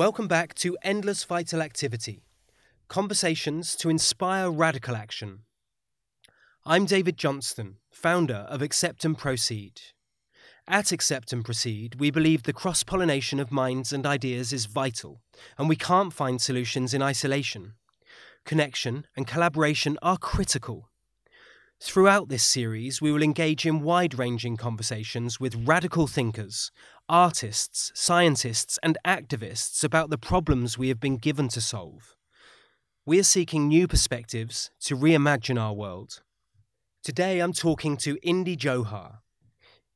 Welcome back to Endless Vital Activity Conversations to Inspire Radical Action. I'm David Johnston, founder of Accept and Proceed. At Accept and Proceed, we believe the cross pollination of minds and ideas is vital, and we can't find solutions in isolation. Connection and collaboration are critical. Throughout this series, we will engage in wide ranging conversations with radical thinkers, artists, scientists, and activists about the problems we have been given to solve. We are seeking new perspectives to reimagine our world. Today, I'm talking to Indy Johar.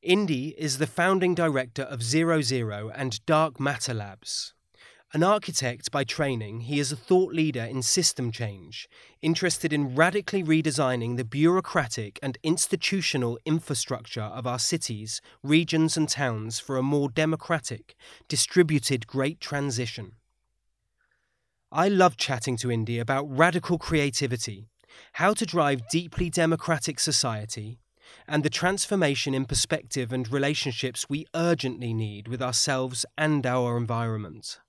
Indy is the founding director of Zero Zero and Dark Matter Labs. An architect by training, he is a thought leader in system change, interested in radically redesigning the bureaucratic and institutional infrastructure of our cities, regions, and towns for a more democratic, distributed great transition. I love chatting to Indy about radical creativity, how to drive deeply democratic society, and the transformation in perspective and relationships we urgently need with ourselves and our environment.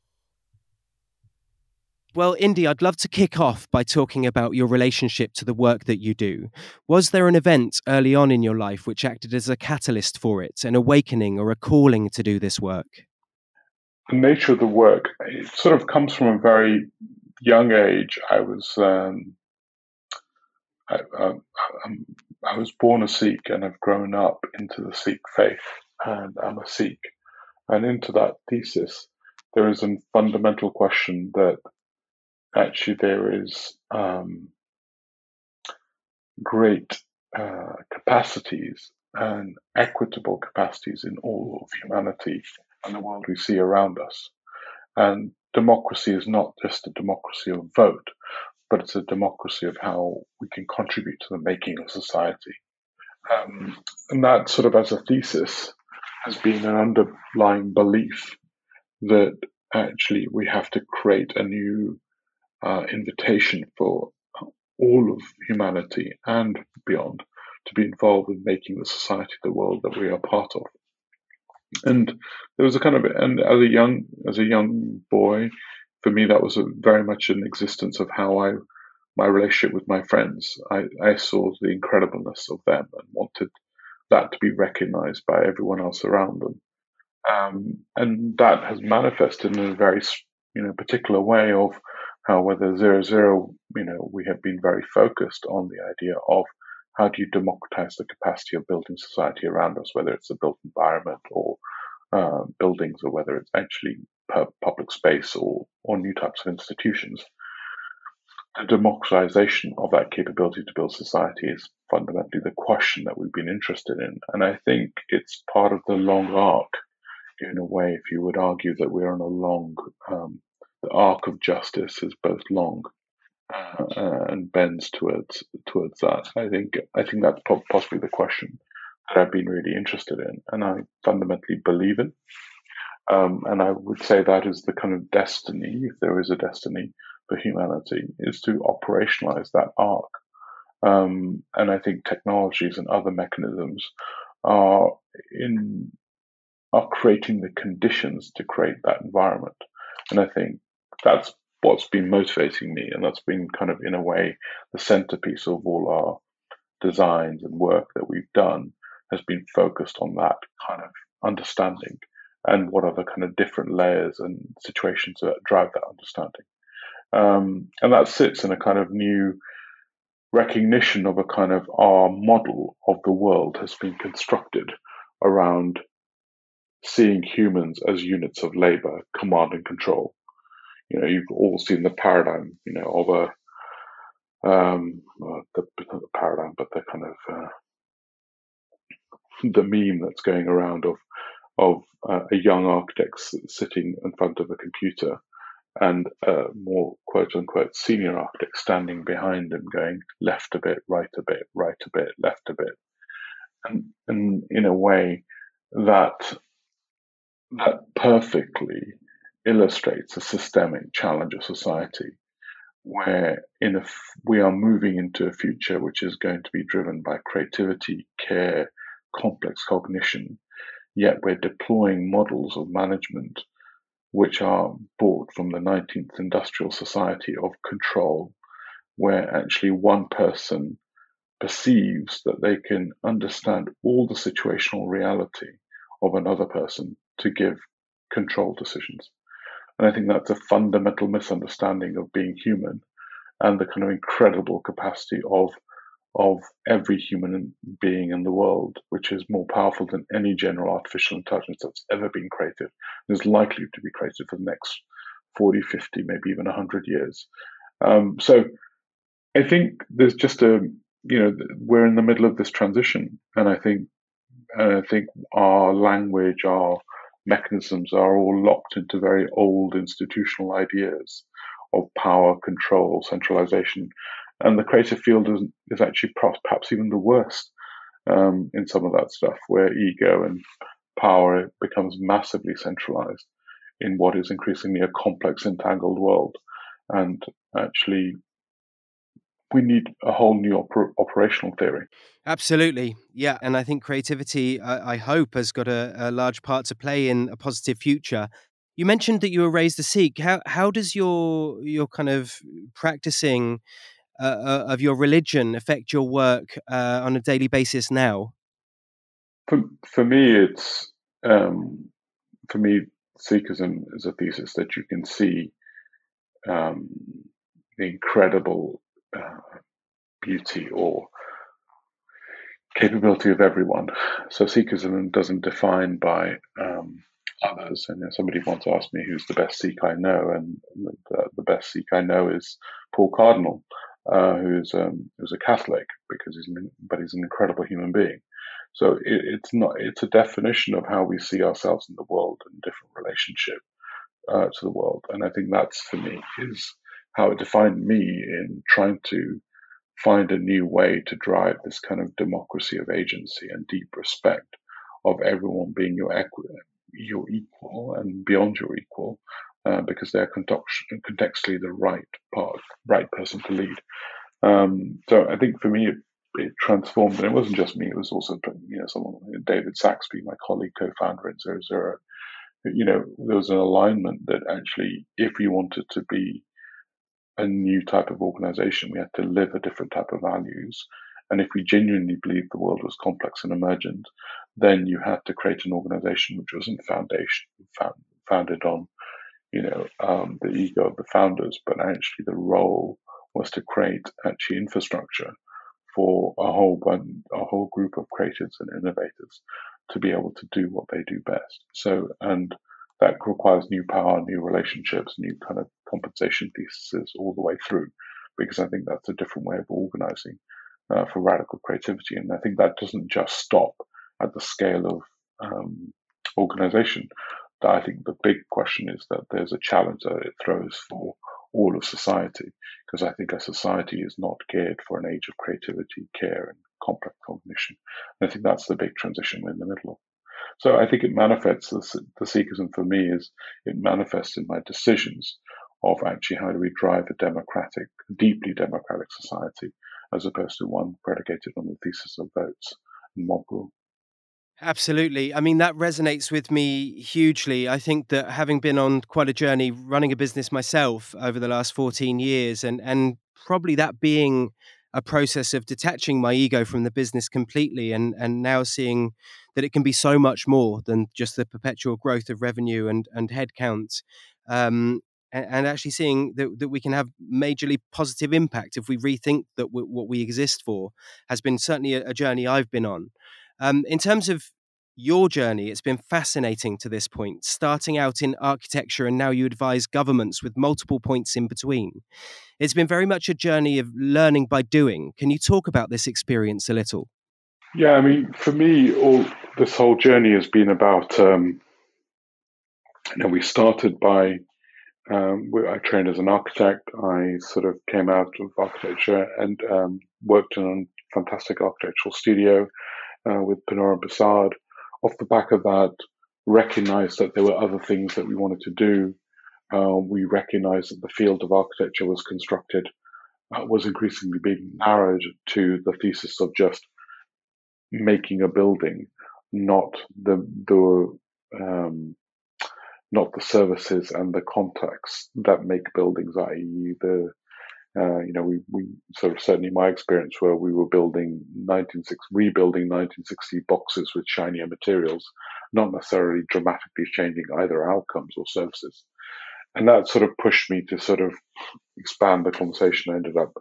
Well, Indy, I'd love to kick off by talking about your relationship to the work that you do. Was there an event early on in your life which acted as a catalyst for it, an awakening or a calling to do this work? The nature of the work, it sort of comes from a very young age. I was um, I, I was born a Sikh and have grown up into the Sikh faith, and I'm a Sikh. And into that thesis, there is a fundamental question that actually there is um, great uh, capacities and equitable capacities in all of humanity and the world we see around us. And democracy is not just a democracy of vote, but it's a democracy of how we can contribute to the making of society. Um, and that sort of as a thesis has been an underlying belief that actually we have to create a new uh, invitation for all of humanity and beyond to be involved in making the society, the world that we are part of. And there was a kind of, and as a young as a young boy, for me that was a, very much an existence of how I my relationship with my friends. I, I saw the incredibleness of them and wanted that to be recognized by everyone else around them. Um, and that has manifested in a very you know particular way of how whether zero zero, you know, we have been very focused on the idea of how do you democratize the capacity of building society around us, whether it's the built environment or uh, buildings, or whether it's actually public space or or new types of institutions. The democratization of that capability to build society is fundamentally the question that we've been interested in, and I think it's part of the long arc. In a way, if you would argue that we're on a long um, the arc of justice is both long uh, and bends towards towards that. I think I think that's possibly the question that I've been really interested in, and I fundamentally believe in. Um, and I would say that is the kind of destiny, if there is a destiny for humanity, is to operationalize that arc. Um, and I think technologies and other mechanisms are in are creating the conditions to create that environment. And I think that's what's been motivating me, and that's been kind of in a way the centerpiece of all our designs and work that we've done has been focused on that kind of understanding and what are the kind of different layers and situations that drive that understanding. Um, and that sits in a kind of new recognition of a kind of our model of the world has been constructed around seeing humans as units of labor, command and control you know, you've all seen the paradigm, you know, of a um, uh, the, the paradigm, but the kind of uh, the meme that's going around of of uh, a young architect sitting in front of a computer and a more quote unquote senior architect standing behind him going left a bit, right a bit, right a bit, left a bit. And, and in a way that that perfectly illustrates a systemic challenge of society where in a, we are moving into a future which is going to be driven by creativity, care, complex cognition, yet we're deploying models of management which are bought from the 19th industrial society of control, where actually one person perceives that they can understand all the situational reality of another person to give control decisions. And I think that's a fundamental misunderstanding of being human and the kind of incredible capacity of of every human being in the world, which is more powerful than any general artificial intelligence that's ever been created and is likely to be created for the next 40, 50, maybe even 100 years. Um, so I think there's just a, you know, we're in the middle of this transition. And I think, and I think our language, our mechanisms are all locked into very old institutional ideas of power, control, centralization, and the creative field is, is actually perhaps even the worst um, in some of that stuff, where ego and power becomes massively centralized in what is increasingly a complex, entangled world. And actually, we need a whole new oper- operational theory. Absolutely. Yeah. And I think creativity, I, I hope, has got a, a, large part to play in a positive future. You mentioned that you were raised a Sikh. How, how does your, your kind of practicing uh, uh, of your religion affect your work uh, on a daily basis now? For, for me, it's um, for me, Sikhism is a thesis that you can see um, the incredible uh, beauty or capability of everyone. So Sikhism doesn't define by um, others. And you know, somebody once asked me who's the best Sikh I know, and the, the best Sikh I know is Paul Cardinal uh, who's um, who's a Catholic because he's but he's an incredible human being. So it, it's not it's a definition of how we see ourselves in the world and different relationship uh, to the world, and I think that's for me is how it defined me in trying to find a new way to drive this kind of democracy of agency and deep respect of everyone being your equi- your equal and beyond your equal, uh, because they're contextually the right part, right person to lead. Um, so I think for me, it, it, transformed, and it wasn't just me; it was also you know someone, David Saxby, my colleague, co-founder in Zero Zero. You know, there was an alignment that actually, if we wanted to be a new type of organization, we had to live a different type of values. And if we genuinely believed the world was complex and emergent, then you had to create an organization which wasn't foundation found, founded on you know, um, the ego of the founders, but actually the role was to create actually infrastructure for a whole one, a whole group of creators and innovators to be able to do what they do best. So, and that requires new power, new relationships, new kind of compensation theses all the way through, because I think that's a different way of organizing uh, for radical creativity. And I think that doesn't just stop at the scale of um, organization, I think the big question is that there's a challenge that it throws for all of society, because I think a society is not geared for an age of creativity, care, and complex cognition. And I think that's the big transition we're in the middle of. So I think it manifests the, the Sikhism for me is it manifests in my decisions of actually how do we drive a democratic, deeply democratic society as opposed to one predicated on the thesis of votes and mob rule. Absolutely. I mean, that resonates with me hugely. I think that having been on quite a journey running a business myself over the last 14 years, and, and probably that being a process of detaching my ego from the business completely and, and now seeing that it can be so much more than just the perpetual growth of revenue and, and headcount. Um, and, actually seeing that, that we can have majorly positive impact if we rethink that w- what we exist for has been certainly a, a journey I've been on. Um, in terms of your journey, it's been fascinating to this point, starting out in architecture and now you advise governments with multiple points in between. It's been very much a journey of learning by doing. Can you talk about this experience a little? Yeah, I mean, for me, all this whole journey has been about. Um, you know, we started by. Um, I trained as an architect. I sort of came out of architecture and um, worked in a fantastic architectural studio uh, with Panora Basad. Off the back of that, recognized that there were other things that we wanted to do. Uh, we recognized that the field of architecture was constructed, uh, was increasingly being narrowed to the thesis of just making a building, not the the um, not the services and the contexts that make buildings, i.e., the uh, you know, we, we sort of certainly my experience where we were building 1960, rebuilding 1960 boxes with shinier materials, not necessarily dramatically changing either outcomes or services. And that sort of pushed me to sort of expand the conversation. I ended up,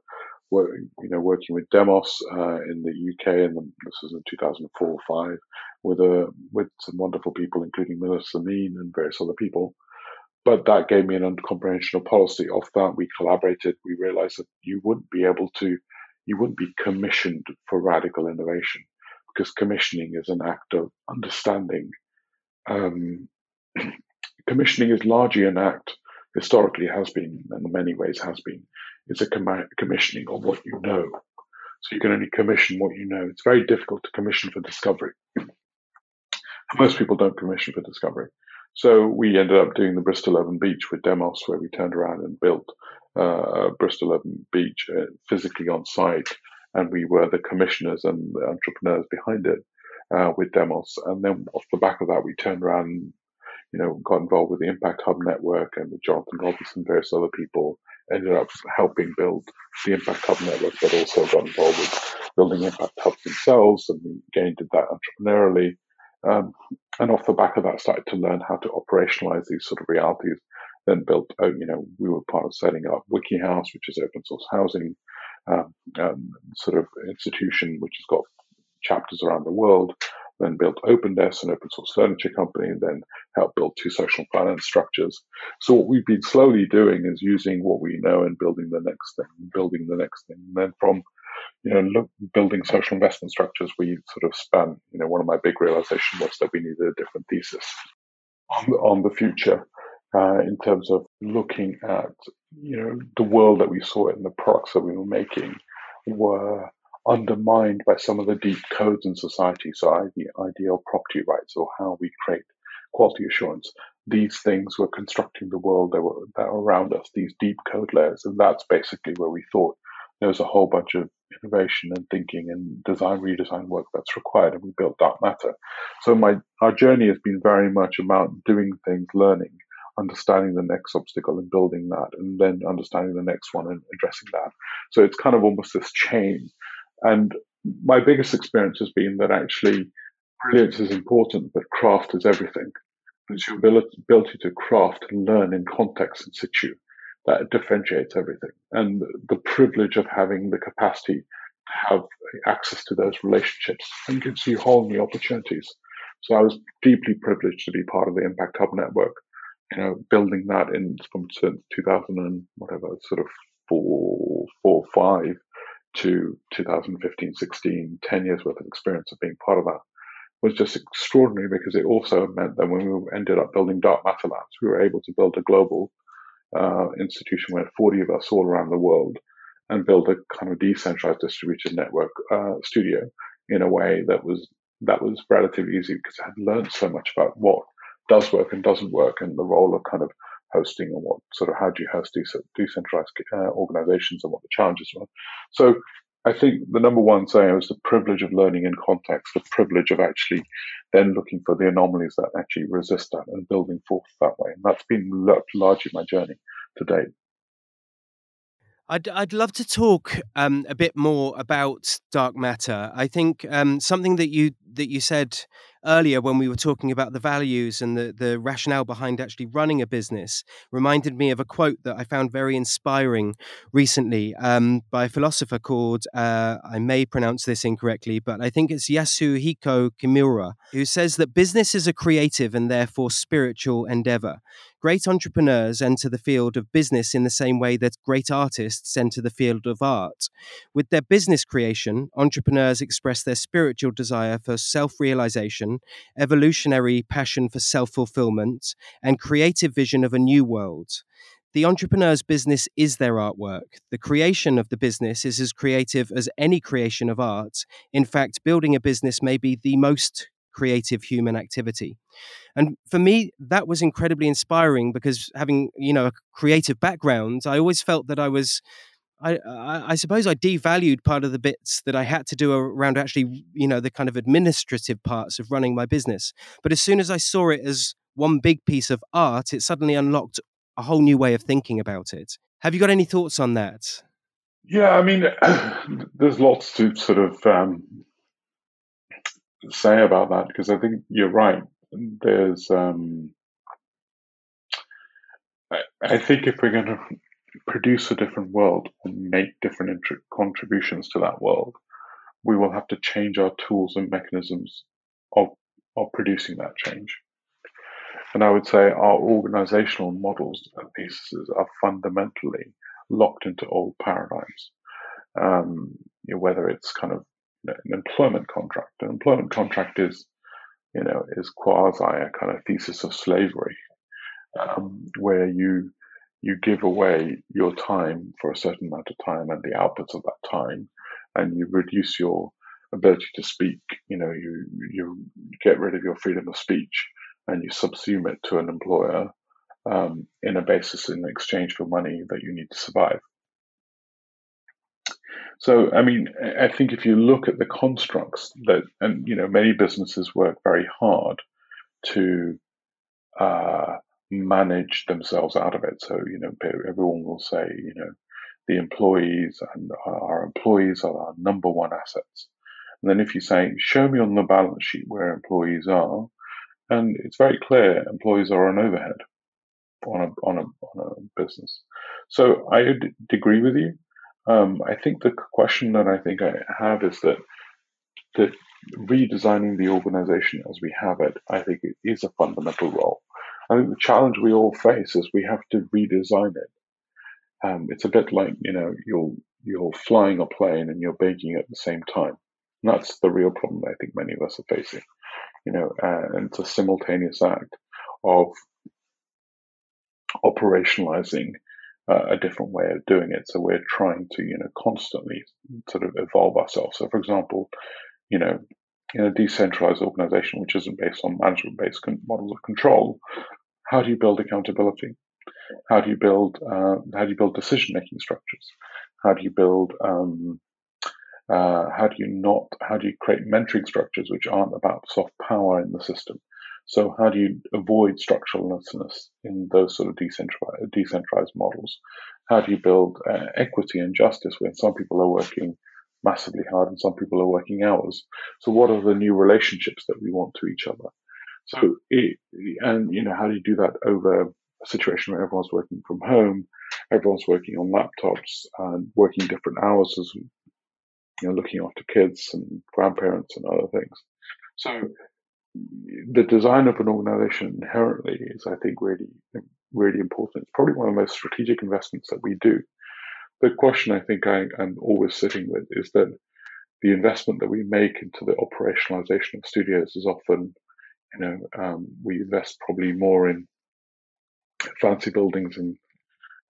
you know, working with Demos uh, in the UK, and this was in 2004 or five, with a with some wonderful people, including Melissa Mean and various other people but that gave me an comprehension of policy. Off that, we collaborated. We realized that you wouldn't be able to, you wouldn't be commissioned for radical innovation because commissioning is an act of understanding. Um, commissioning is largely an act, historically has been, and in many ways has been, it's a com- commissioning of what you know. So you can only commission what you know. It's very difficult to commission for discovery. Most people don't commission for discovery. So we ended up doing the Bristol Urban Beach with Demos, where we turned around and built uh, Bristol Urban Beach uh, physically on site, and we were the commissioners and the entrepreneurs behind it uh, with Demos. And then off the back of that, we turned around, and, you know, got involved with the Impact Hub network and with Jonathan Robinson, various other people. Ended up helping build the Impact Hub network, but also got involved with building Impact Hubs themselves, and we again did that entrepreneurially. Um, and off the back of that, started to learn how to operationalize these sort of realities. Then built, uh, you know, we were part of setting up WikiHouse, which is open source housing um, um, sort of institution, which has got chapters around the world. Then built OpenDesk, an open source furniture company, and then helped build two social finance structures. So what we've been slowly doing is using what we know and building the next thing, building the next thing. And then from you know, look, building social investment structures, we sort of span, you know, one of my big realizations was that we needed a different thesis on the, on the future uh, in terms of looking at, you know, the world that we saw in the products that we were making were undermined by some of the deep codes in society. So the ideal property rights or how we create quality assurance. These things were constructing the world that were, that were around us, these deep code layers. And that's basically where we thought there was a whole bunch of innovation and thinking and design redesign work that's required and we built dark matter. So my our journey has been very much about doing things learning understanding the next obstacle and building that and then understanding the next one and addressing that. So it's kind of almost this chain. And my biggest experience has been that actually brilliance is important but craft is everything. It's your ability to craft and learn in context and situ that differentiates everything. And the privilege of having the capacity to have access to those relationships and gives you whole new opportunities. So I was deeply privileged to be part of the Impact Hub network, you know, building that in from since 2000 and whatever, sort of four, four, five to 2015, 16, 10 years worth of experience of being part of that was just extraordinary because it also meant that when we ended up building Dark Matter Labs, we were able to build a global uh, institution where 40 of us all around the world and build a kind of decentralized distributed network uh, studio in a way that was that was relatively easy because I had learned so much about what does work and doesn't work and the role of kind of hosting and what sort of how do you host these decentralized uh, organizations and what the challenges were. So I think the number one thing was the privilege of learning in context, the privilege of actually then looking for the anomalies that actually resist that and building forth that way. And that's been largely my journey to date. I'd I'd love to talk um, a bit more about dark matter. I think um, something that you that you said earlier when we were talking about the values and the the rationale behind actually running a business reminded me of a quote that I found very inspiring recently um, by a philosopher called uh, I may pronounce this incorrectly, but I think it's Yasuhiko Kimura, who says that business is a creative and therefore spiritual endeavor. Great entrepreneurs enter the field of business in the same way that great artists enter the field of art. With their business creation, entrepreneurs express their spiritual desire for self realization, evolutionary passion for self fulfillment, and creative vision of a new world. The entrepreneur's business is their artwork. The creation of the business is as creative as any creation of art. In fact, building a business may be the most creative human activity. And for me, that was incredibly inspiring because having, you know, a creative background, I always felt that I was I, I, I, suppose I devalued part of the bits that I had to do around actually, you know, the kind of administrative parts of running my business. But as soon as I saw it as one big piece of art, it suddenly unlocked a whole new way of thinking about it. Have you got any thoughts on that? Yeah, I mean, there's lots to sort of um, say about that because I think you're right. There's, um, I, I think if we're going to produce a different world and make different int- contributions to that world, we will have to change our tools and mechanisms of of producing that change. And I would say our organizational models and pieces are fundamentally locked into old paradigms. Um, you know, whether it's kind of an employment contract, an employment contract is, you know, is quasi a kind of thesis of slavery, um, where you you give away your time for a certain amount of time and the outputs of that time, and you reduce your ability to speak. You know, you you get rid of your freedom of speech and you subsume it to an employer um, in a basis in exchange for money that you need to survive. So, I mean, I think if you look at the constructs that, and you know, many businesses work very hard to uh, manage themselves out of it. So, you know, everyone will say, you know, the employees and our employees are our number one assets. And then if you say, show me on the balance sheet where employees are, and it's very clear employees are an overhead on a on a on a business. So I agree with you. Um, I think the question that I think I have is that that redesigning the organization as we have it, I think it is a fundamental role. I think the challenge we all face is we have to redesign it. Um, it's a bit like you know you're you're flying a plane and you're baking at the same time. And that's the real problem I think many of us are facing you know, uh, and it's a simultaneous act of operationalizing uh, a different way of doing it. So we're trying to, you know, constantly sort of evolve ourselves. So, for example, you know, in a decentralized organization which isn't based on management-based con- models of control, how do you build accountability? How do you build uh, how do you build decision-making structures? How do you build um, uh, how do you not, how do you create mentoring structures which aren't about soft power in the system? So how do you avoid structuralness in those sort of decentralized, decentralized models? How do you build uh, equity and justice when some people are working massively hard and some people are working hours? So what are the new relationships that we want to each other? So, it, and you know, how do you do that over a situation where everyone's working from home, everyone's working on laptops and working different hours as you know, looking after kids and grandparents and other things. So the design of an organization inherently is, I think, really, really important. It's probably one of the most strategic investments that we do. The question I think I, am always sitting with is that the investment that we make into the operationalization of studios is often, you know, um, we invest probably more in fancy buildings and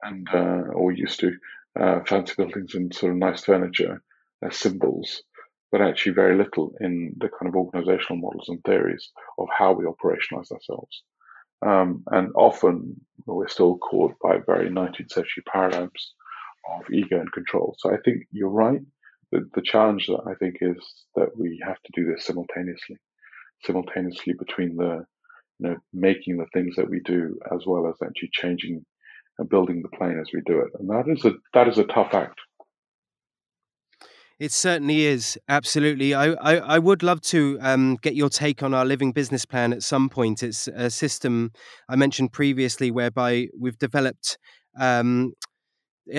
and uh, or used to uh, fancy buildings and sort of nice furniture as symbols, but actually very little in the kind of organizational models and theories of how we operationalize ourselves. Um, and often we're still caught by very 19th century paradigms of ego and control. So I think you're right. The, the challenge that I think is that we have to do this simultaneously, simultaneously between the, you know, making the things that we do as well as actually changing and building the plane as we do it. And that is a that is a tough act. It certainly is. Absolutely. I, I, I would love to um, get your take on our living business plan at some point. It's a system I mentioned previously whereby we've developed um,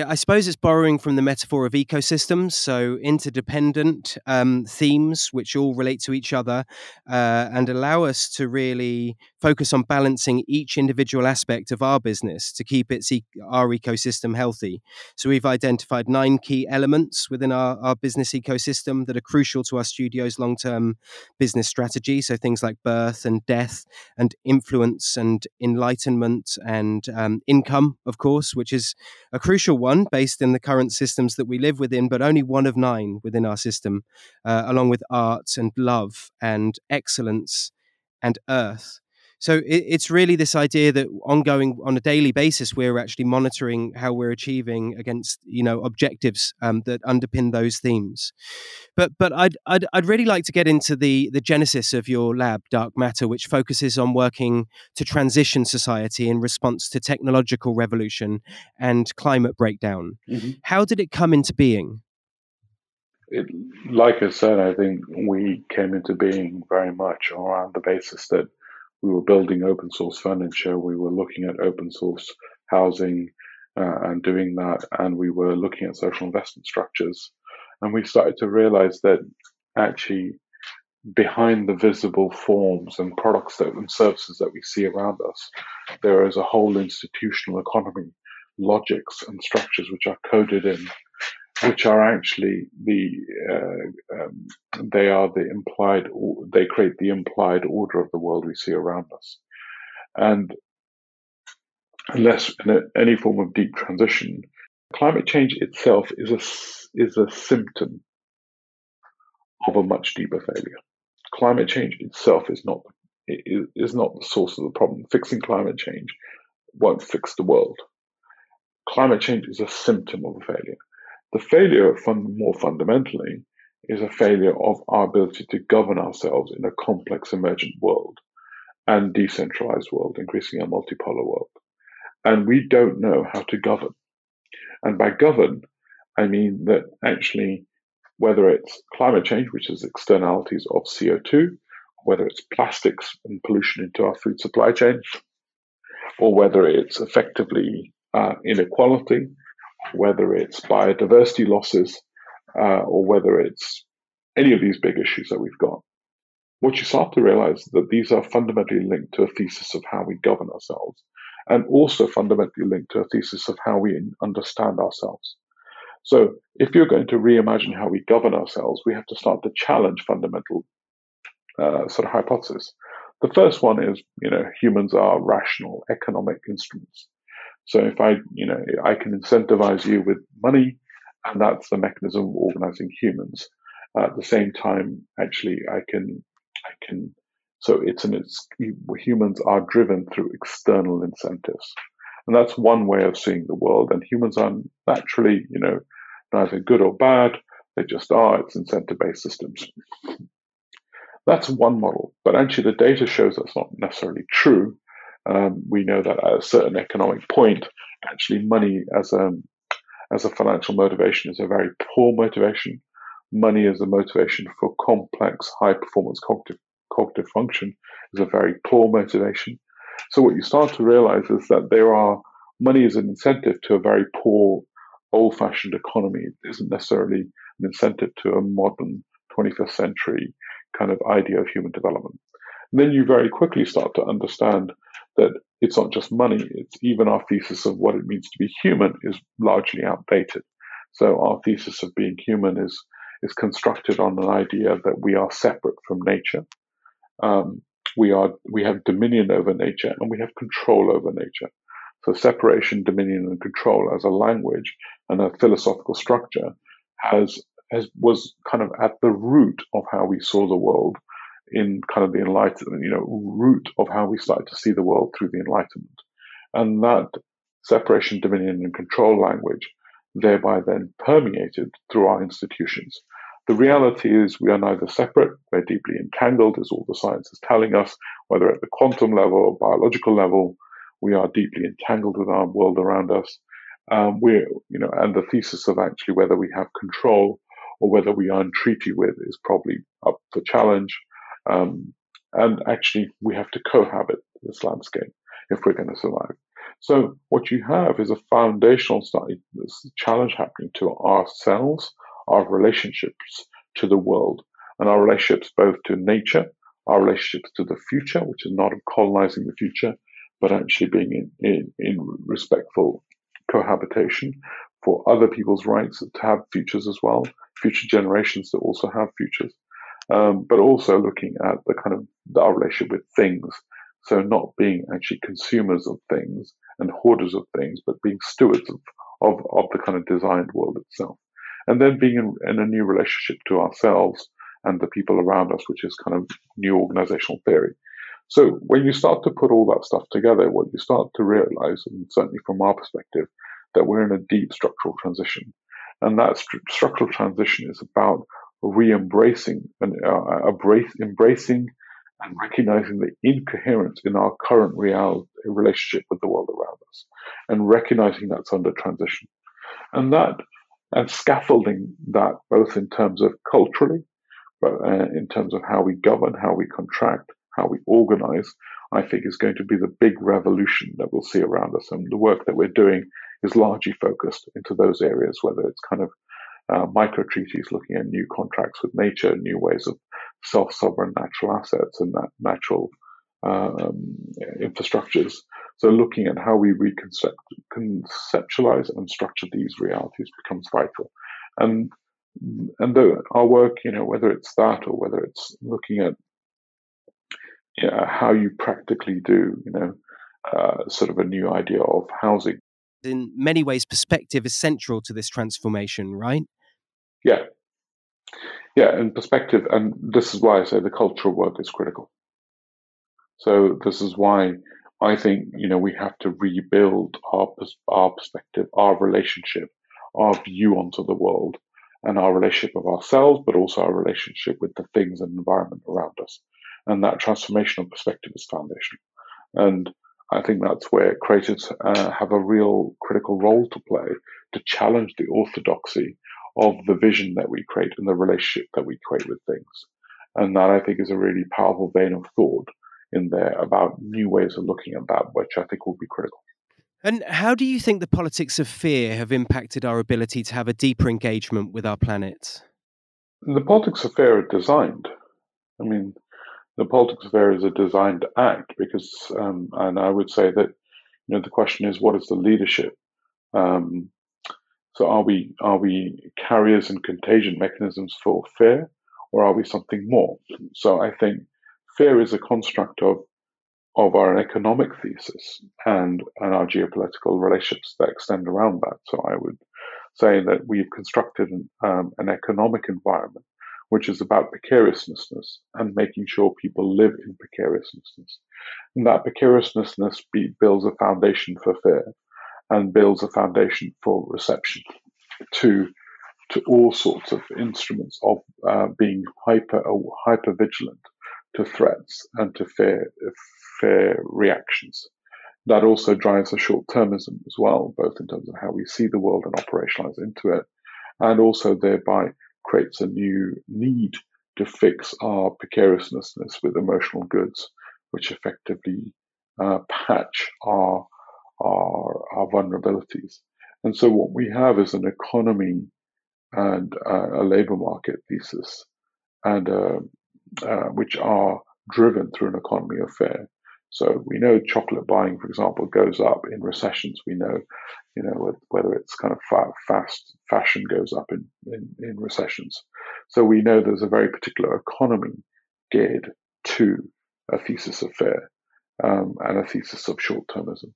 I suppose it's borrowing from the metaphor of ecosystems, so interdependent um, themes which all relate to each other uh, and allow us to really focus on balancing each individual aspect of our business to keep its e- our ecosystem healthy. So we've identified nine key elements within our, our business ecosystem that are crucial to our studio's long term business strategy. So things like birth and death and influence and enlightenment and um, income, of course, which is a crucial one based in the current systems that we live within, but only one of nine within our system, uh, along with art and love and excellence and earth. So it, it's really this idea that ongoing on a daily basis, we're actually monitoring how we're achieving against you know objectives um, that underpin those themes. But but I'd, I'd I'd really like to get into the the genesis of your lab, Dark Matter, which focuses on working to transition society in response to technological revolution and climate breakdown. Mm-hmm. How did it come into being? It, like I said, I think we came into being very much around the basis that we were building open source furniture, we were looking at open source housing uh, and doing that, and we were looking at social investment structures. And we started to realize that actually behind the visible forms and products that, and services that we see around us, there is a whole institutional economy, logics and structures which are coded in which are actually the uh, um, they are the implied they create the implied order of the world we see around us. And unless in any form of deep transition climate change itself is a is a symptom of a much deeper failure. Climate change itself is not is not the source of the problem. Fixing climate change won't fix the world. Climate change is a symptom of a failure the failure, fun- more fundamentally, is a failure of our ability to govern ourselves in a complex emergent world and decentralized world, increasingly a multipolar world. And we don't know how to govern. And by govern, I mean that actually, whether it's climate change, which is externalities of CO2, whether it's plastics and pollution into our food supply chain, or whether it's effectively uh, inequality, whether it's biodiversity losses uh, or whether it's any of these big issues that we've got, what you start to realize is that these are fundamentally linked to a thesis of how we govern ourselves and also fundamentally linked to a thesis of how we understand ourselves. So if you're going to reimagine how we govern ourselves, we have to start to challenge fundamental uh, sort of hypotheses. The first one is, you know, humans are rational economic instruments. So if I, you know, I can incentivize you with money, and that's the mechanism of organizing humans. Uh, at the same time, actually, I can, I can. So it's an it's humans are driven through external incentives, and that's one way of seeing the world. And humans are naturally, you know, neither good or bad. They just are. It's incentive-based systems. That's one model, but actually the data shows that's not necessarily true um, we know that at a certain economic point, actually, money as a as a financial motivation is a very poor motivation. Money as a motivation for complex, high performance cognitive, cognitive function is a very poor motivation. So what you start to realize is that there are money is an incentive to a very poor, old-fashioned economy. It isn't necessarily an incentive to a modern 21st century kind of idea of human development. And then you very quickly start to understand that it's not just money, it's even our thesis of what it means to be human is largely outdated. So our thesis of being human is is constructed on an idea that we are separate from nature. Um, we are we have dominion over nature and we have control over nature. So separation, dominion, and control as a language and a philosophical structure has has was kind of at the root of how we saw the world in kind of the enlightenment, you know, root of how we started to see the world through the enlightenment. And that separation, dominion, and control language thereby then permeated through our institutions. The reality is we are neither separate, we're deeply entangled, as all the science is telling us, whether at the quantum level or biological level, we are deeply entangled with our world around us. Um, we're, you know, and the thesis of actually whether we have control or whether we are in treaty with is probably up for challenge. Um, and actually, we have to cohabit this landscape if we're going to survive. So, what you have is a foundational challenge happening to ourselves, our relationships to the world, and our relationships both to nature, our relationships to the future, which is not colonizing the future, but actually being in, in, in respectful cohabitation for other people's rights to have futures as well, future generations to also have futures um, but also looking at the kind of our relationship with things. So not being actually consumers of things and hoarders of things, but being stewards of, of, of the kind of designed world itself. And then being in, in a new relationship to ourselves and the people around us, which is kind of new organizational theory. So when you start to put all that stuff together, what you start to realize, and certainly from our perspective, that we're in a deep structural transition. And that st- structural transition is about re-embracing and uh, embracing and recognizing the incoherence in our current real relationship with the world around us and recognizing that's under transition. And that and scaffolding that both in terms of culturally, but uh, in terms of how we govern, how we contract, how we organize, I think is going to be the big revolution that we'll see around us. And the work that we're doing is largely focused into those areas, whether it's kind of uh, micro treaties looking at new contracts with nature, new ways of self sovereign natural assets and natural um, infrastructures. So, looking at how we reconceptualize and structure these realities becomes vital. And and the, our work, you know, whether it's that or whether it's looking at you know, how you practically do, you know, uh, sort of a new idea of housing. In many ways, perspective is central to this transformation, right? Yeah. Yeah, and perspective, and this is why I say the cultural work is critical. So this is why I think you know we have to rebuild our our perspective, our relationship, our view onto the world, and our relationship of ourselves, but also our relationship with the things and environment around us. And that transformational perspective is foundational. And I think that's where creators uh, have a real critical role to play to challenge the orthodoxy of the vision that we create and the relationship that we create with things. And that I think is a really powerful vein of thought in there about new ways of looking at that, which I think will be critical. And how do you think the politics of fear have impacted our ability to have a deeper engagement with our planet? The politics of fear are designed. I mean, the politics of fear is a designed act because, um, and I would say that, you know, the question is, what is the leadership? Um, so, are we are we carriers and contagion mechanisms for fear, or are we something more? So, I think fear is a construct of of our economic thesis and and our geopolitical relationships that extend around that. So I would say that we've constructed an, um, an economic environment which is about precariousness and making sure people live in precariousness. And that precariousness be, builds a foundation for fear and builds a foundation for reception to to all sorts of instruments of uh, being hyper hyper vigilant to threats and to fear fair reactions. That also drives a short termism as well, both in terms of how we see the world and operationalize into it, and also thereby creates a new need to fix our precariousness with emotional goods, which effectively uh, patch our, our, our vulnerabilities. And so what we have is an economy and uh, a labor market thesis and uh, uh, which are driven through an economy of fear. So we know chocolate buying, for example, goes up in recessions. We know, you know, whether it's kind of fast fashion goes up in, in, in recessions. So we know there's a very particular economy geared to a thesis of fear um, and a thesis of short-termism.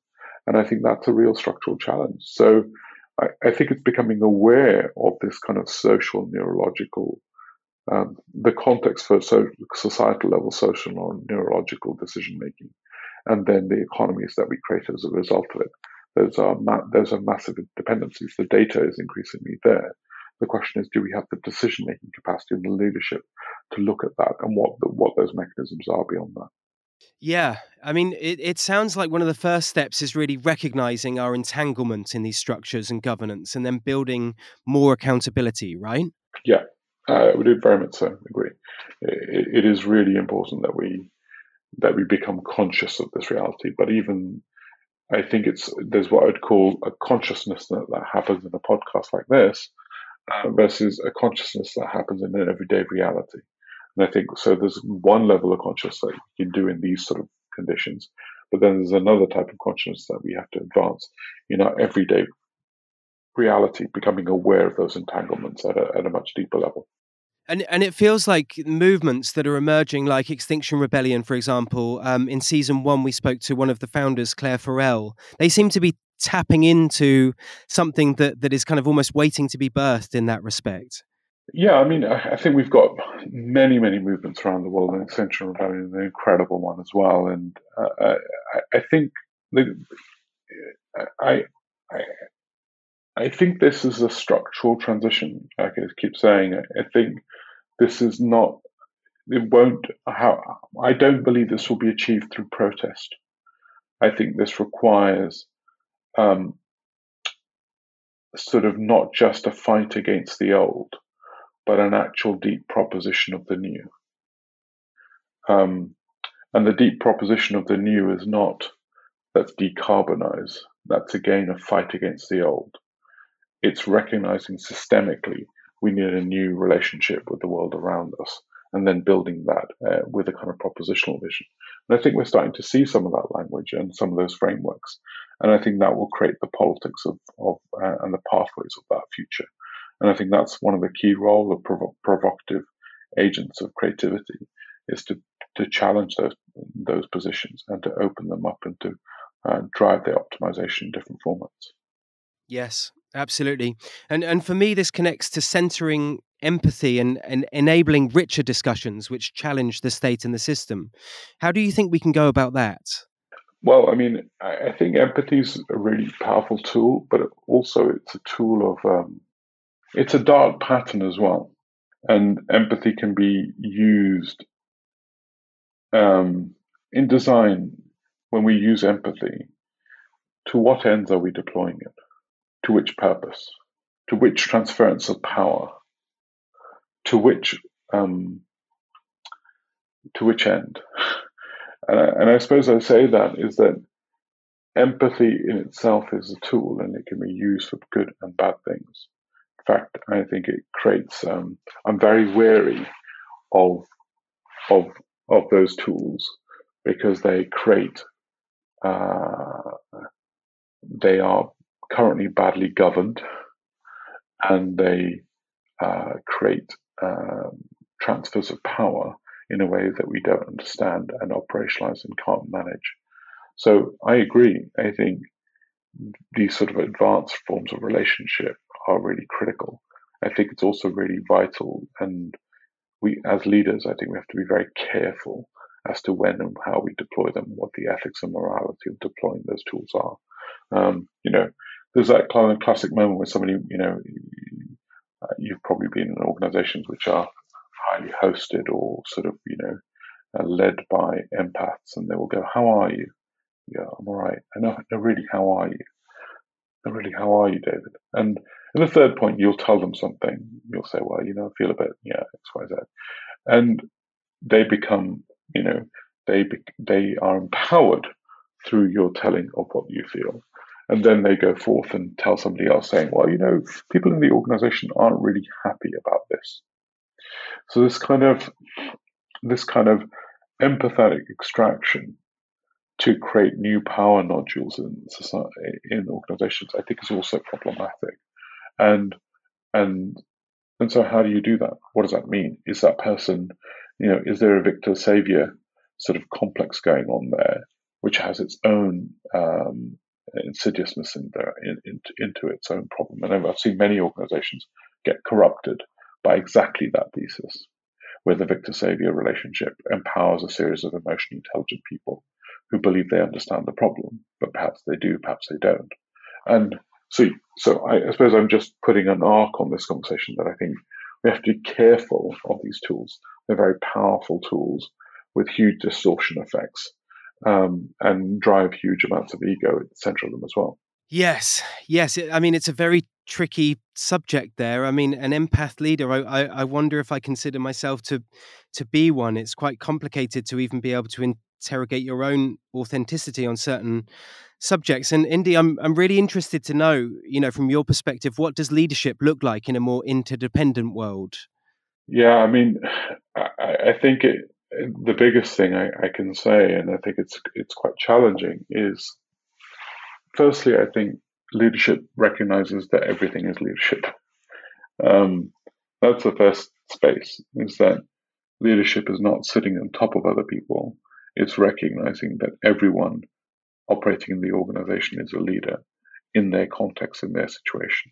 And I think that's a real structural challenge. So I, I think it's becoming aware of this kind of social neurological um, the context for so, societal level social or neurological decision making, and then the economies that we create as a result of it. Those are ma- there's a massive dependencies. The data is increasingly there. The question is, do we have the decision making capacity and the leadership to look at that and what the, what those mechanisms are beyond that? Yeah, I mean, it, it sounds like one of the first steps is really recognizing our entanglement in these structures and governance and then building more accountability, right? Yeah, uh, we do very much so agree. It, it is really important that we that we become conscious of this reality. But even I think it's there's what I'd call a consciousness that, that happens in a podcast like this uh, versus a consciousness that happens in an everyday reality. And I think so. There's one level of consciousness that you can do in these sort of conditions, but then there's another type of consciousness that we have to advance in our everyday reality, becoming aware of those entanglements at a, at a much deeper level. And and it feels like movements that are emerging, like Extinction Rebellion, for example. Um, in season one, we spoke to one of the founders, Clare Farrell. They seem to be tapping into something that that is kind of almost waiting to be birthed in that respect. Yeah, I mean, I think we've got many, many movements around the world, and Extinction Rebellion is an incredible one as well. And uh, I, I, think the, I, I, I think this is a structural transition. Like I keep saying, I think this is not. It won't. How I don't believe this will be achieved through protest. I think this requires um, sort of not just a fight against the old, but an actual deep proposition of the new. Um, and the deep proposition of the new is not let's decarbonize. That's again a fight against the old. It's recognizing systemically we need a new relationship with the world around us and then building that uh, with a kind of propositional vision. And I think we're starting to see some of that language and some of those frameworks. And I think that will create the politics of, of uh, and the pathways of that future. And I think that's one of the key roles of provo- provocative agents of creativity is to, to challenge those those positions and to open them up and to uh, drive their optimization in different formats. Yes, absolutely. And and for me, this connects to centering empathy and, and enabling richer discussions which challenge the state and the system. How do you think we can go about that? Well, I mean, I think empathy is a really powerful tool, but also it's a tool of, um, it's a dark pattern as well. And empathy can be used um, in design when we use empathy. To what ends are we deploying it? To which purpose? To which transference of power? to which um, to which end? And I, and I suppose I say that is that empathy in itself is a tool and it can be used for good and bad things. In fact, I think it creates. Um, I'm very wary of of of those tools because they create. Uh, they are currently badly governed, and they uh, create um, transfers of power in a way that we don't understand and operationalize and can't manage. So I agree. I think these sort of advanced forms of relationship are really critical. I think it's also really vital. And we, as leaders, I think we have to be very careful as to when and how we deploy them, what the ethics and morality of deploying those tools are. Um, you know, there's that kind of classic moment where somebody, you know, uh, you've probably been in organizations which are highly hosted or sort of, you know, uh, led by empaths, and they will go, How are you? Yeah, I'm all right. I know, no, really, how are you? No, really, how are you, David? And in the third point, you'll tell them something. You'll say, Well, you know, I feel a bit, yeah, X, Y, Z. And they become, you know, they, be, they are empowered through your telling of what you feel. And then they go forth and tell somebody else saying, well, you know, people in the organization aren't really happy about this. So this kind of this kind of empathetic extraction to create new power nodules in society in organizations, I think is also problematic. And and and so how do you do that? What does that mean? Is that person, you know, is there a victor savior sort of complex going on there, which has its own um, insidiousness in there, in, in, into its own problem. And I've seen many organizations get corrupted by exactly that thesis, where the victor savior relationship empowers a series of emotionally intelligent people who believe they understand the problem, but perhaps they do, perhaps they don't. And so, so I, I suppose I'm just putting an arc on this conversation that I think we have to be careful of these tools. They're very powerful tools with huge distortion effects um, and drive huge amounts of ego at the center of them as well. Yes, yes. I mean, it's a very tricky subject there. I mean, an empath leader. I, I, I, wonder if I consider myself to to be one. It's quite complicated to even be able to interrogate your own authenticity on certain subjects. And Indy, I'm I'm really interested to know, you know, from your perspective, what does leadership look like in a more interdependent world? Yeah, I mean, I, I think it, the biggest thing I, I, can say, and I think it's it's quite challenging, is firstly, I think leadership recognizes that everything is leadership. Um, that's the first space. Is that leadership is not sitting on top of other people. It's recognizing that everyone operating in the organization is a leader in their context, in their situation.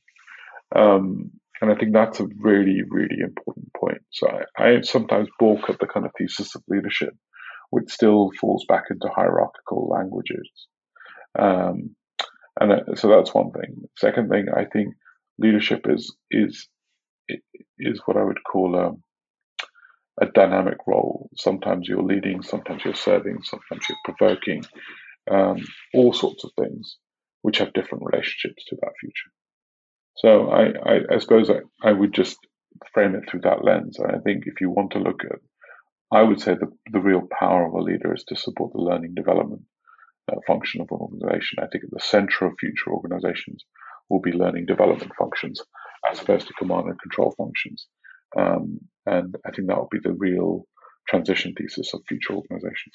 Um, And I think that's a really, really important point. So I, I sometimes balk at the kind of thesis of leadership, which still falls back into hierarchical languages. Um, and so that's one thing. Second thing, I think leadership is is is what I would call a, um, a dynamic role. Sometimes you're leading, sometimes you're serving, sometimes you're provoking, um, all sorts of things, which have different relationships to that future. So I, I, I suppose I, I would just frame it through that lens. And I think if you want to look at, I would say the, the real power of a leader is to support the learning development uh, function of an organization. I think at the center of future organizations will be learning development functions as opposed to command and control functions. Um, and I think that will be the real transition thesis of future organizations.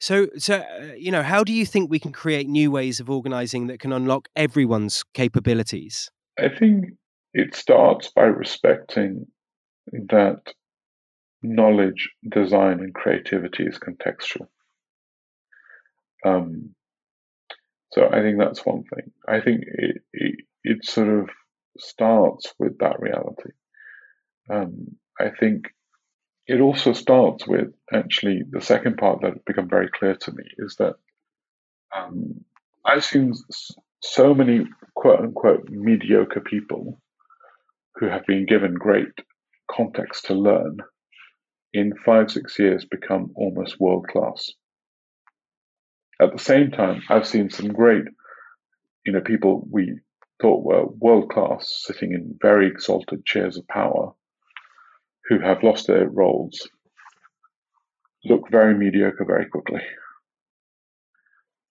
So, so uh, you know, how do you think we can create new ways of organizing that can unlock everyone's capabilities? I think it starts by respecting that knowledge, design, and creativity is contextual. Um, so I think that's one thing. I think it, it, it sort of starts with that reality. Um, I think it also starts with actually the second part that become very clear to me is that um, I've seen so many quote unquote mediocre people who have been given great context to learn in five, six years become almost world class. At the same time, I've seen some great, you know, people we thought were world class sitting in very exalted chairs of power who have lost their roles look very mediocre very quickly.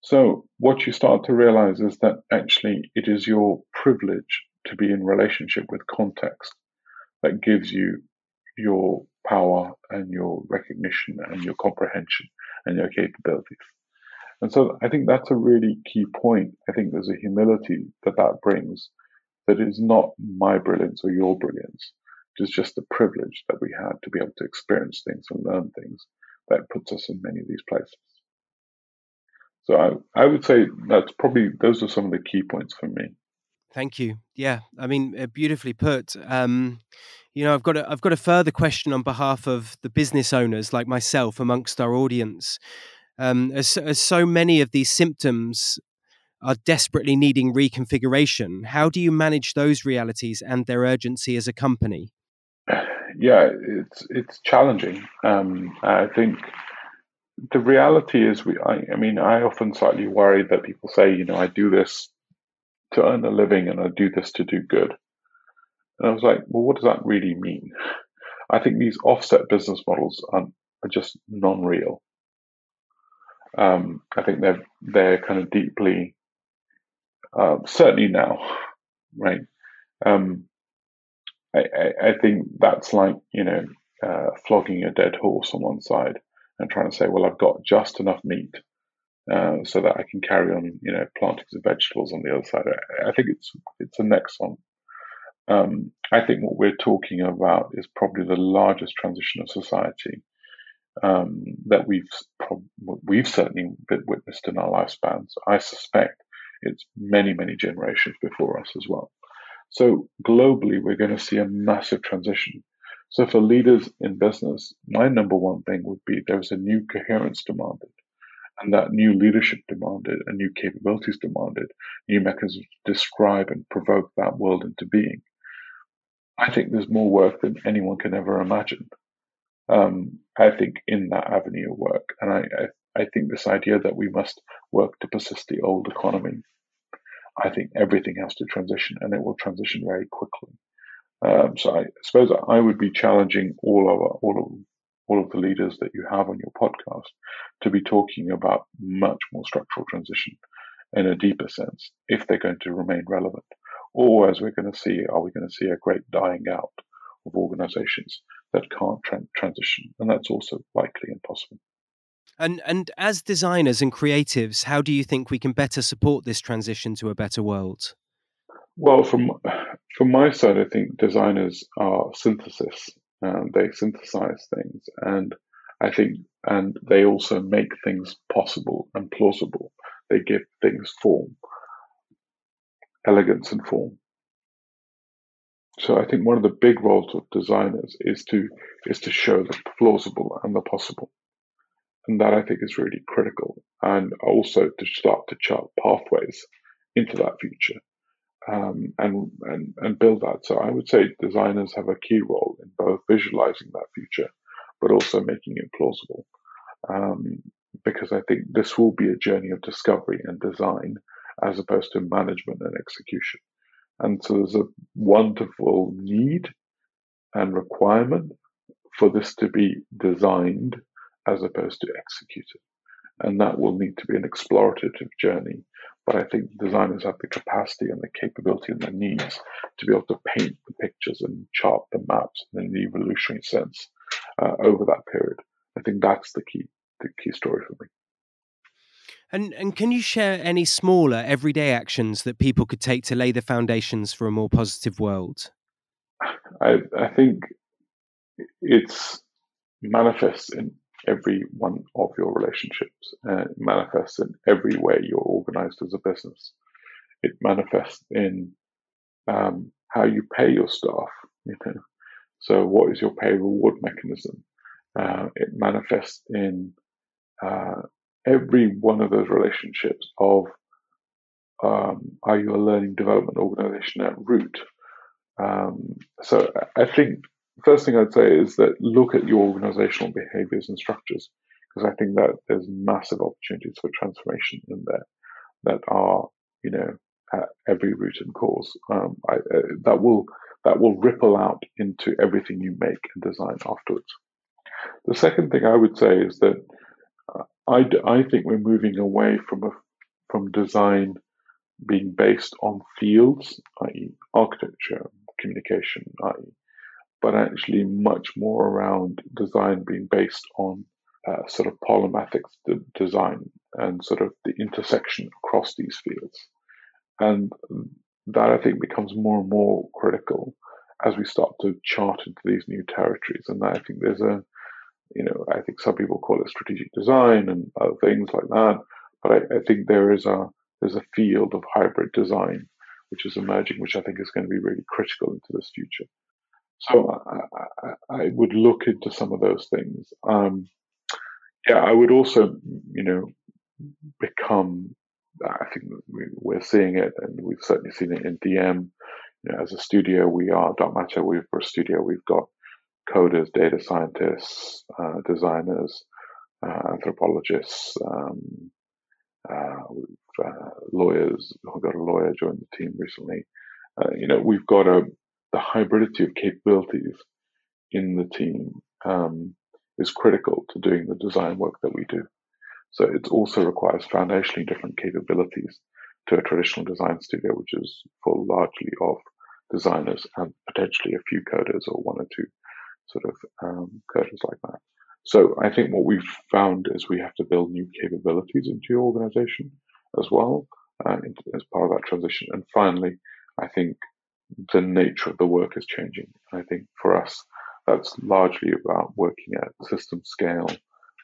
So, what you start to realize is that actually it is your privilege to be in relationship with context that gives you your power and your recognition and your comprehension and your capabilities. And so I think that's a really key point. I think there's a humility that that brings that is not my brilliance or your brilliance, is just the privilege that we had to be able to experience things and learn things that puts us in many of these places. So I, I would say that's probably those are some of the key points for me. Thank you. Yeah, I mean, uh, beautifully put. Um, you know, I've got a, I've got a further question on behalf of the business owners like myself amongst our audience. Um, as, as so many of these symptoms are desperately needing reconfiguration, how do you manage those realities and their urgency as a company? Yeah, it's it's challenging. Um, I think the reality is, we. I, I, mean, I often slightly worry that people say, you know, I do this to earn a living and I do this to do good. And I was like, well, what does that really mean? I think these offset business models are, are just non-real. Um, I think they're they're kind of deeply, uh, certainly now, right? Um, I, I, think that's like you know uh, flogging a dead horse on one side and trying to say, well, I've got just enough meat uh, so that I can carry on, you know, planting some vegetables on the other side. I, I think it's it's a next one. Um, I think what we're talking about is probably the largest transition of society um, that we've we've certainly witnessed in our lifespans. I suspect it's many many generations before us as well. So globally, we're going to see a massive transition. So for leaders in business, my number one thing would be there's a new coherence demanded. And that new leadership demanded and new capabilities demanded, new mechanisms to describe and provoke that world into being. I think there's more work than anyone can ever imagine. Um, I think in that avenue of work, and I, I, I think this idea that we must work to persist the old economy I think everything has to transition and it will transition very quickly. Um, so I suppose I would be challenging all of all of all of the leaders that you have on your podcast to be talking about much more structural transition in a deeper sense if they're going to remain relevant. Or as we're going to see, are we going to see a great dying out of organizations that can't tra- transition? And that's also likely impossible. And and as designers and creatives, how do you think we can better support this transition to a better world? Well, from from my side, I think designers are synthesis. Um, they synthesize things, and I think, and they also make things possible and plausible. They give things form, elegance, and form. So I think one of the big roles of designers is to is to show the plausible and the possible, and that I think is really critical, and also to start to chart pathways into that future, um, and and and build that. So I would say designers have a key role in both visualizing that future, but also making it plausible, um, because I think this will be a journey of discovery and design as opposed to management and execution. And so there's a wonderful need and requirement for this to be designed as opposed to executed. And that will need to be an explorative journey. But I think designers have the capacity and the capability and the needs to be able to paint the pictures and chart the maps in an evolutionary sense uh, over that period. I think that's the key, the key story for me. And and can you share any smaller everyday actions that people could take to lay the foundations for a more positive world? I I think it's manifests in every one of your relationships. Uh, it manifests in every way you're organized as a business. It manifests in um, how you pay your staff. You know, so what is your pay reward mechanism? Uh, it manifests in uh, every one of those relationships of um, are you a learning development organization at root? Um, so I think first thing I'd say is that look at your organizational behaviors and structures because I think that there's massive opportunities for transformation in there that are you know at every root and cause. Um, I, uh, that will that will ripple out into everything you make and design afterwards. The second thing I would say is that I, I think we're moving away from a, from design being based on fields, i.e., architecture, communication, i.e., but actually much more around design being based on uh, sort of polymathic design and sort of the intersection across these fields. And that I think becomes more and more critical as we start to chart into these new territories. And I think there's a you know, I think some people call it strategic design and other things like that. But I, I think there is a there's a field of hybrid design which is emerging, which I think is going to be really critical into this future. So I, I, I would look into some of those things. Um, yeah, I would also, you know, become. I think we're seeing it, and we've certainly seen it in DM. You know, as a studio, we are Dark Matter. We're a studio. We've got coders, data scientists, uh, designers, uh, anthropologists, um, uh, uh, lawyers. We've got a lawyer joined the team recently. Uh, you know, we've got a the hybridity of capabilities in the team um, is critical to doing the design work that we do. So it also requires foundationally different capabilities to a traditional design studio, which is full largely of designers and potentially a few coders or one or two sort of um, coders like that. So I think what we've found is we have to build new capabilities into your organization as well uh, as part of that transition. And finally, I think the nature of the work is changing. I think for us, that's largely about working at system scale,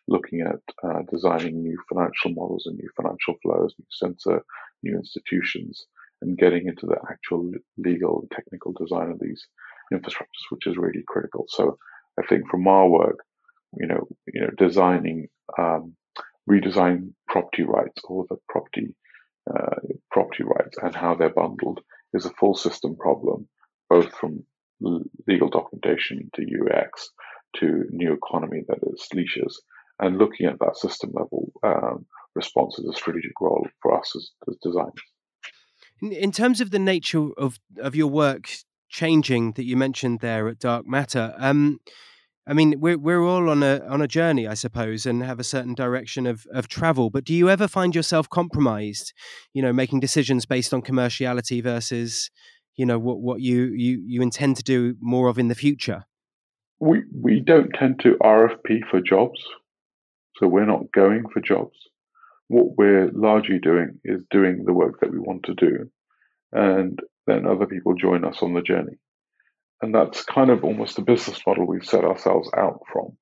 looking at uh, designing new financial models and new financial flows, new sensor, new institutions, and getting into the actual legal and technical design of these infrastructures, which is really critical. So I think from our work, you know, you know, designing, um, redesigning property rights or the property uh, property rights and how they're bundled is a full system problem, both from legal documentation to UX to new economy that is leashes, and looking at that system level um, response is a strategic role for us as, as designers. In terms of the nature of, of your work changing that you mentioned there at Dark Matter. Um, I mean, we're we're all on a on a journey, I suppose, and have a certain direction of of travel. But do you ever find yourself compromised? You know, making decisions based on commerciality versus, you know, what what you you you intend to do more of in the future. We we don't tend to RFP for jobs, so we're not going for jobs. What we're largely doing is doing the work that we want to do, and then other people join us on the journey. And that's kind of almost the business model we've set ourselves out from.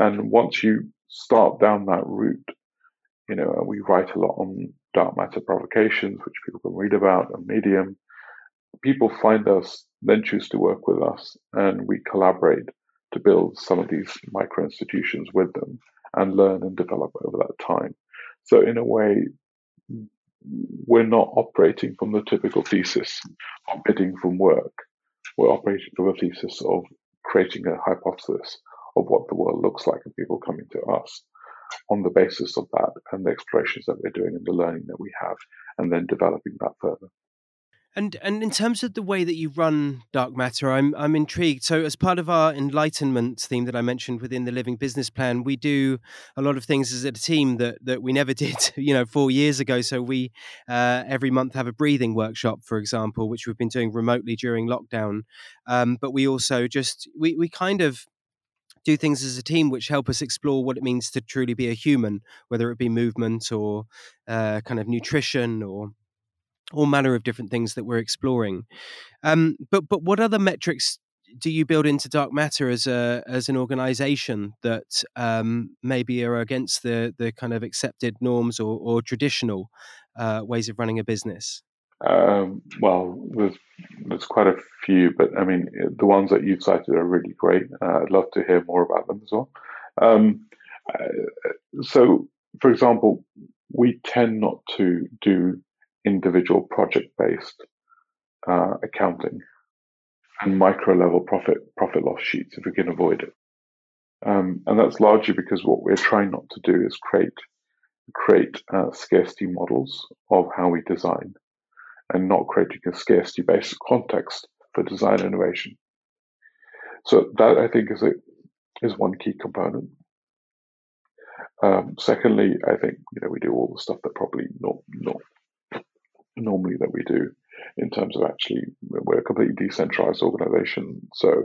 And once you start down that route, you know, we write a lot on dark matter provocations, which people can read about on Medium. people find us, then choose to work with us, and we collaborate to build some of these micro institutions with them and learn and develop over that time. So, in a way, we're not operating from the typical thesis of bidding from work. We're operating from a thesis of creating a hypothesis of what the world looks like and people coming to us on the basis of that and the explorations that we're doing and the learning that we have, and then developing that further. And and in terms of the way that you run dark matter, I'm I'm intrigued. So as part of our enlightenment theme that I mentioned within the Living Business Plan, we do a lot of things as a team that that we never did, you know, four years ago. So we uh, every month have a breathing workshop, for example, which we've been doing remotely during lockdown. Um, but we also just we we kind of do things as a team which help us explore what it means to truly be a human, whether it be movement or uh, kind of nutrition or all manner of different things that we're exploring. Um, but but what other metrics do you build into dark matter as a as an organization that um, maybe are against the the kind of accepted norms or, or traditional uh, ways of running a business? Um, well, there's there's quite a few, but I mean the ones that you've cited are really great. Uh, I'd love to hear more about them as well. Um, uh, so, for example, we tend not to do individual project based uh, accounting and micro level profit profit loss sheets if we can avoid it. Um, and that's largely because what we're trying not to do is create create uh, scarcity models of how we design and not creating a scarcity based context for design innovation. So that I think is a is one key component. Um, secondly, I think you know we do all the stuff that probably not not normally that we do in terms of actually we're a completely decentralized organization. So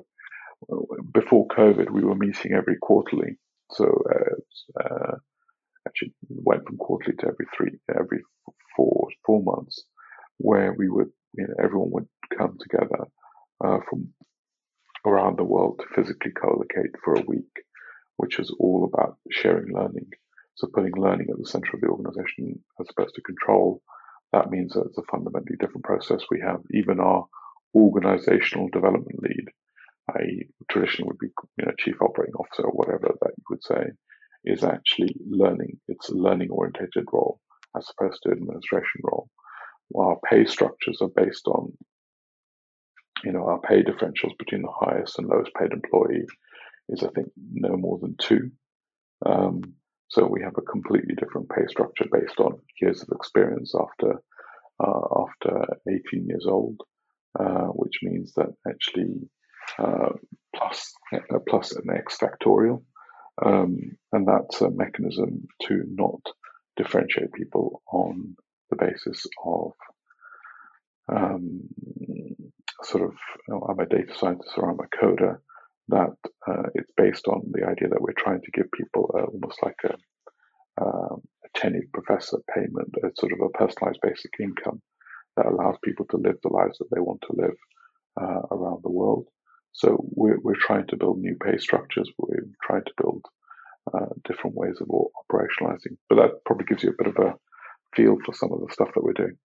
before COVID, we were meeting every quarterly. So uh, uh, actually went from quarterly to every three, every four four months, where we would you know everyone would come together uh, from around the world to physically co-locate for a week, which was all about sharing learning. So putting learning at the center of the organization as opposed to control that means that it's a fundamentally different process. We have even our organizational development lead, i.e., traditionally would be you know, chief operating officer or whatever that you would say, is actually learning. It's a learning orientated role as opposed to administration role. Our pay structures are based on, you know, our pay differentials between the highest and lowest paid employee is, I think, no more than two. Um, so we have a completely different pay structure based on years of experience after uh, after 18 years old, uh, which means that actually uh, plus, uh, plus an X factorial, um, and that's a mechanism to not differentiate people on the basis of um, sort of oh, I'm a data scientist or I'm a coder that uh, it's based on the idea that we're trying to give people almost like a, uh, a tenured professor payment, a sort of a personalized basic income that allows people to live the lives that they want to live uh, around the world. So we're, we're trying to build new pay structures. We're trying to build uh, different ways of operationalizing. But that probably gives you a bit of a feel for some of the stuff that we're doing.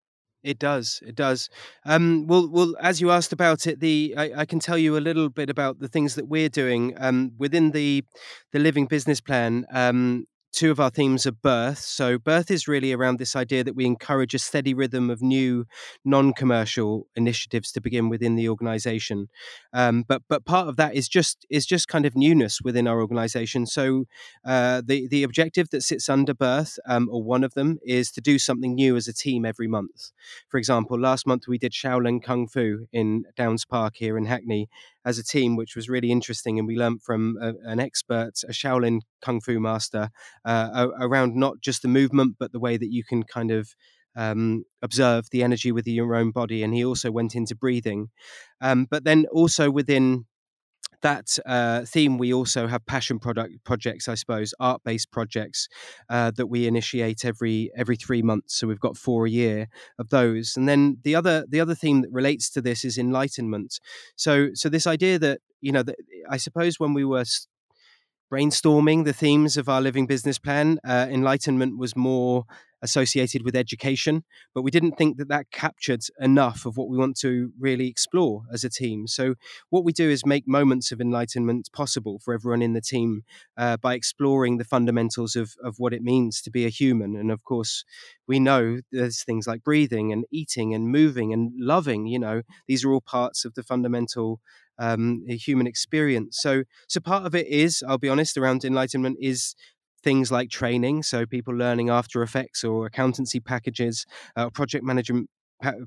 It does. It does. Um, well, well, as you asked about it, the I, I, can tell you a little bit about the things that we're doing um, within the the Living Business Plan. Um, two of our themes are birth. So, birth is really around this idea that we encourage a steady rhythm of new non commercial initiatives to begin within the organization. Um, but, but part of that is just is just kind of newness within our organization. So, uh, the, the objective that sits under birth, um, or one of them, is to do something new as a team every month. For example, last month we did Shaolin Kung Fu in Downs Park here in Hackney as a team, which was really interesting. And we learned from a, an expert, a Shaolin Kung Fu master, uh, around not just the movement, but the way that you can kind of um, observe the energy within your own body. And he also went into breathing. Um, but then also within that uh, theme, we also have passion product projects, I suppose, art based projects uh, that we initiate every every three months. So we've got four a year of those. And then the other the other theme that relates to this is enlightenment. So so this idea that you know that I suppose when we were brainstorming the themes of our living business plan. Uh, enlightenment was more associated with education, but we didn't think that that captured enough of what we want to really explore as a team. So, what we do is make moments of enlightenment possible for everyone in the team uh, by exploring the fundamentals of, of what it means to be a human. And of course, we know there's things like breathing and eating and moving and loving, you know, these are all parts of the fundamental um, a human experience. So, so part of it is, I'll be honest, around enlightenment is things like training, so people learning After Effects or accountancy packages, uh, project management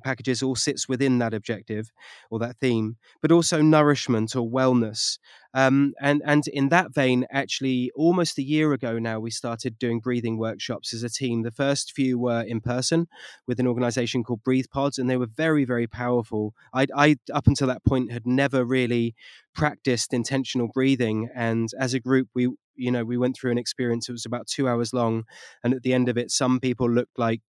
packages all sits within that objective or that theme, but also nourishment or wellness. Um, and and in that vein, actually, almost a year ago now, we started doing breathing workshops as a team. The first few were in person with an organisation called Breathe Pods, and they were very very powerful. I, I up until that point had never really practiced intentional breathing, and as a group, we you know we went through an experience. It was about two hours long, and at the end of it, some people looked like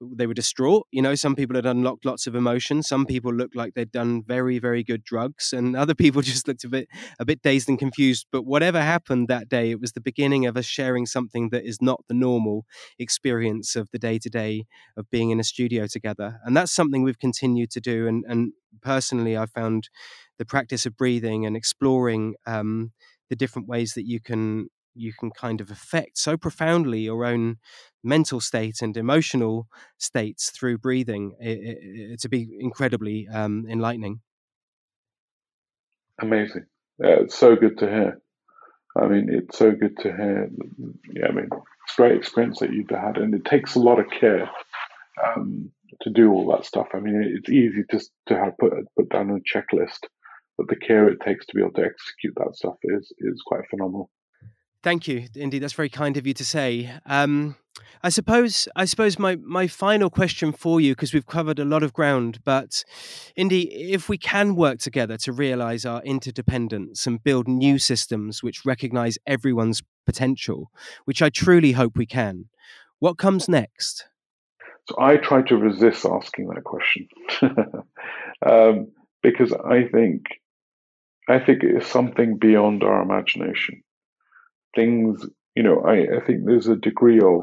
they were distraught. You know, some people had unlocked lots of emotion. Some people looked like they'd done very, very good drugs, and other people just looked a bit, a bit dazed and confused. But whatever happened that day, it was the beginning of us sharing something that is not the normal experience of the day to day of being in a studio together, and that's something we've continued to do. And, and personally, I found the practice of breathing and exploring um, the different ways that you can you can kind of affect so profoundly your own mental state and emotional states through breathing it, it, it, to be incredibly um, enlightening. Amazing. Yeah, it's so good to hear. I mean, it's so good to hear. Yeah, I mean, it's great experience that you've had, and it takes a lot of care um, to do all that stuff. I mean, it's easy just to have put put down a checklist, but the care it takes to be able to execute that stuff is is quite phenomenal. Thank you, Indy. That's very kind of you to say. Um, I suppose I suppose my, my final question for you, because we've covered a lot of ground, but Indy, if we can work together to realize our interdependence and build new systems which recognize everyone's potential, which I truly hope we can, what comes next? So I try to resist asking that question um, because I think I think it is something beyond our imagination things, you know, I, I think there's a degree of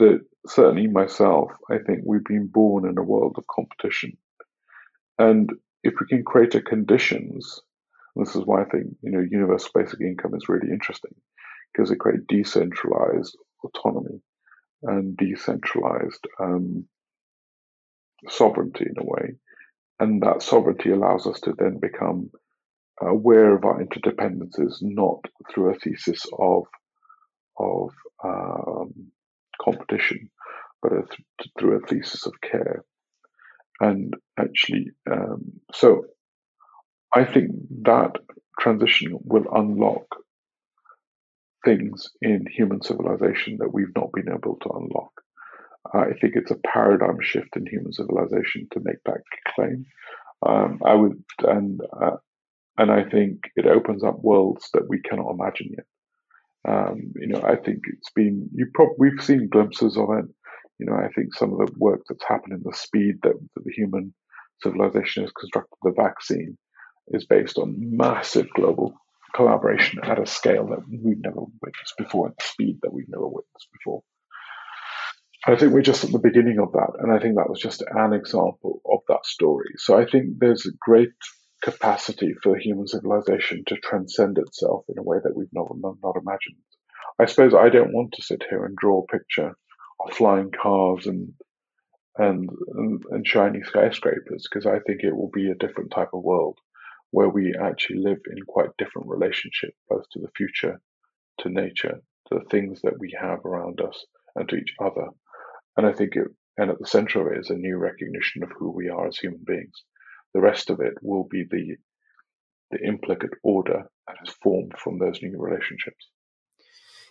that certainly myself, I think we've been born in a world of competition. And if we can create a conditions, this is why I think, you know, universal basic income is really interesting, because it creates decentralized autonomy and decentralized um, sovereignty in a way. And that sovereignty allows us to then become aware of our interdependencies, not through a thesis of of um, competition, but a th- through a thesis of care. And actually, um, so I think that transition will unlock things in human civilization that we've not been able to unlock. I think it's a paradigm shift in human civilization to make that claim. Um, I would, and uh, and I think it opens up worlds that we cannot imagine yet. Um, you know, I think it's been you. Prob- we've seen glimpses of it. You know, I think some of the work that's happened in the speed that, that the human civilization has constructed the vaccine is based on massive global collaboration at a scale that we've never witnessed before, at the speed that we've never witnessed before. I think we're just at the beginning of that, and I think that was just an example of that story. So I think there's a great capacity for human civilization to transcend itself in a way that we've not, not, not imagined. I suppose I don't want to sit here and draw a picture of flying cars and and and, and shiny skyscrapers because I think it will be a different type of world where we actually live in quite different relationship both to the future, to nature, to the things that we have around us, and to each other. And I think it, and at the center of it is a new recognition of who we are as human beings. The rest of it will be the the implicate order that has formed from those new relationships.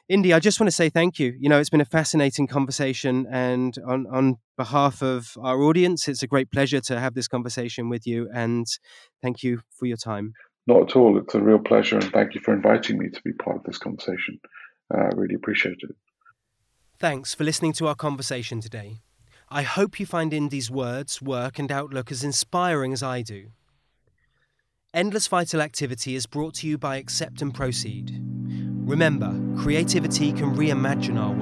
Indy, I just want to say thank you. You know, it's been a fascinating conversation, and on, on behalf of our audience, it's a great pleasure to have this conversation with you. And thank you for your time. Not at all. It's a real pleasure, and thank you for inviting me to be part of this conversation. Uh, I uh, really appreciate it. Thanks for listening to our conversation today. I hope you find Indy's words, work, and outlook as inspiring as I do. Endless Vital Activity is brought to you by Accept and Proceed. Remember, creativity can reimagine our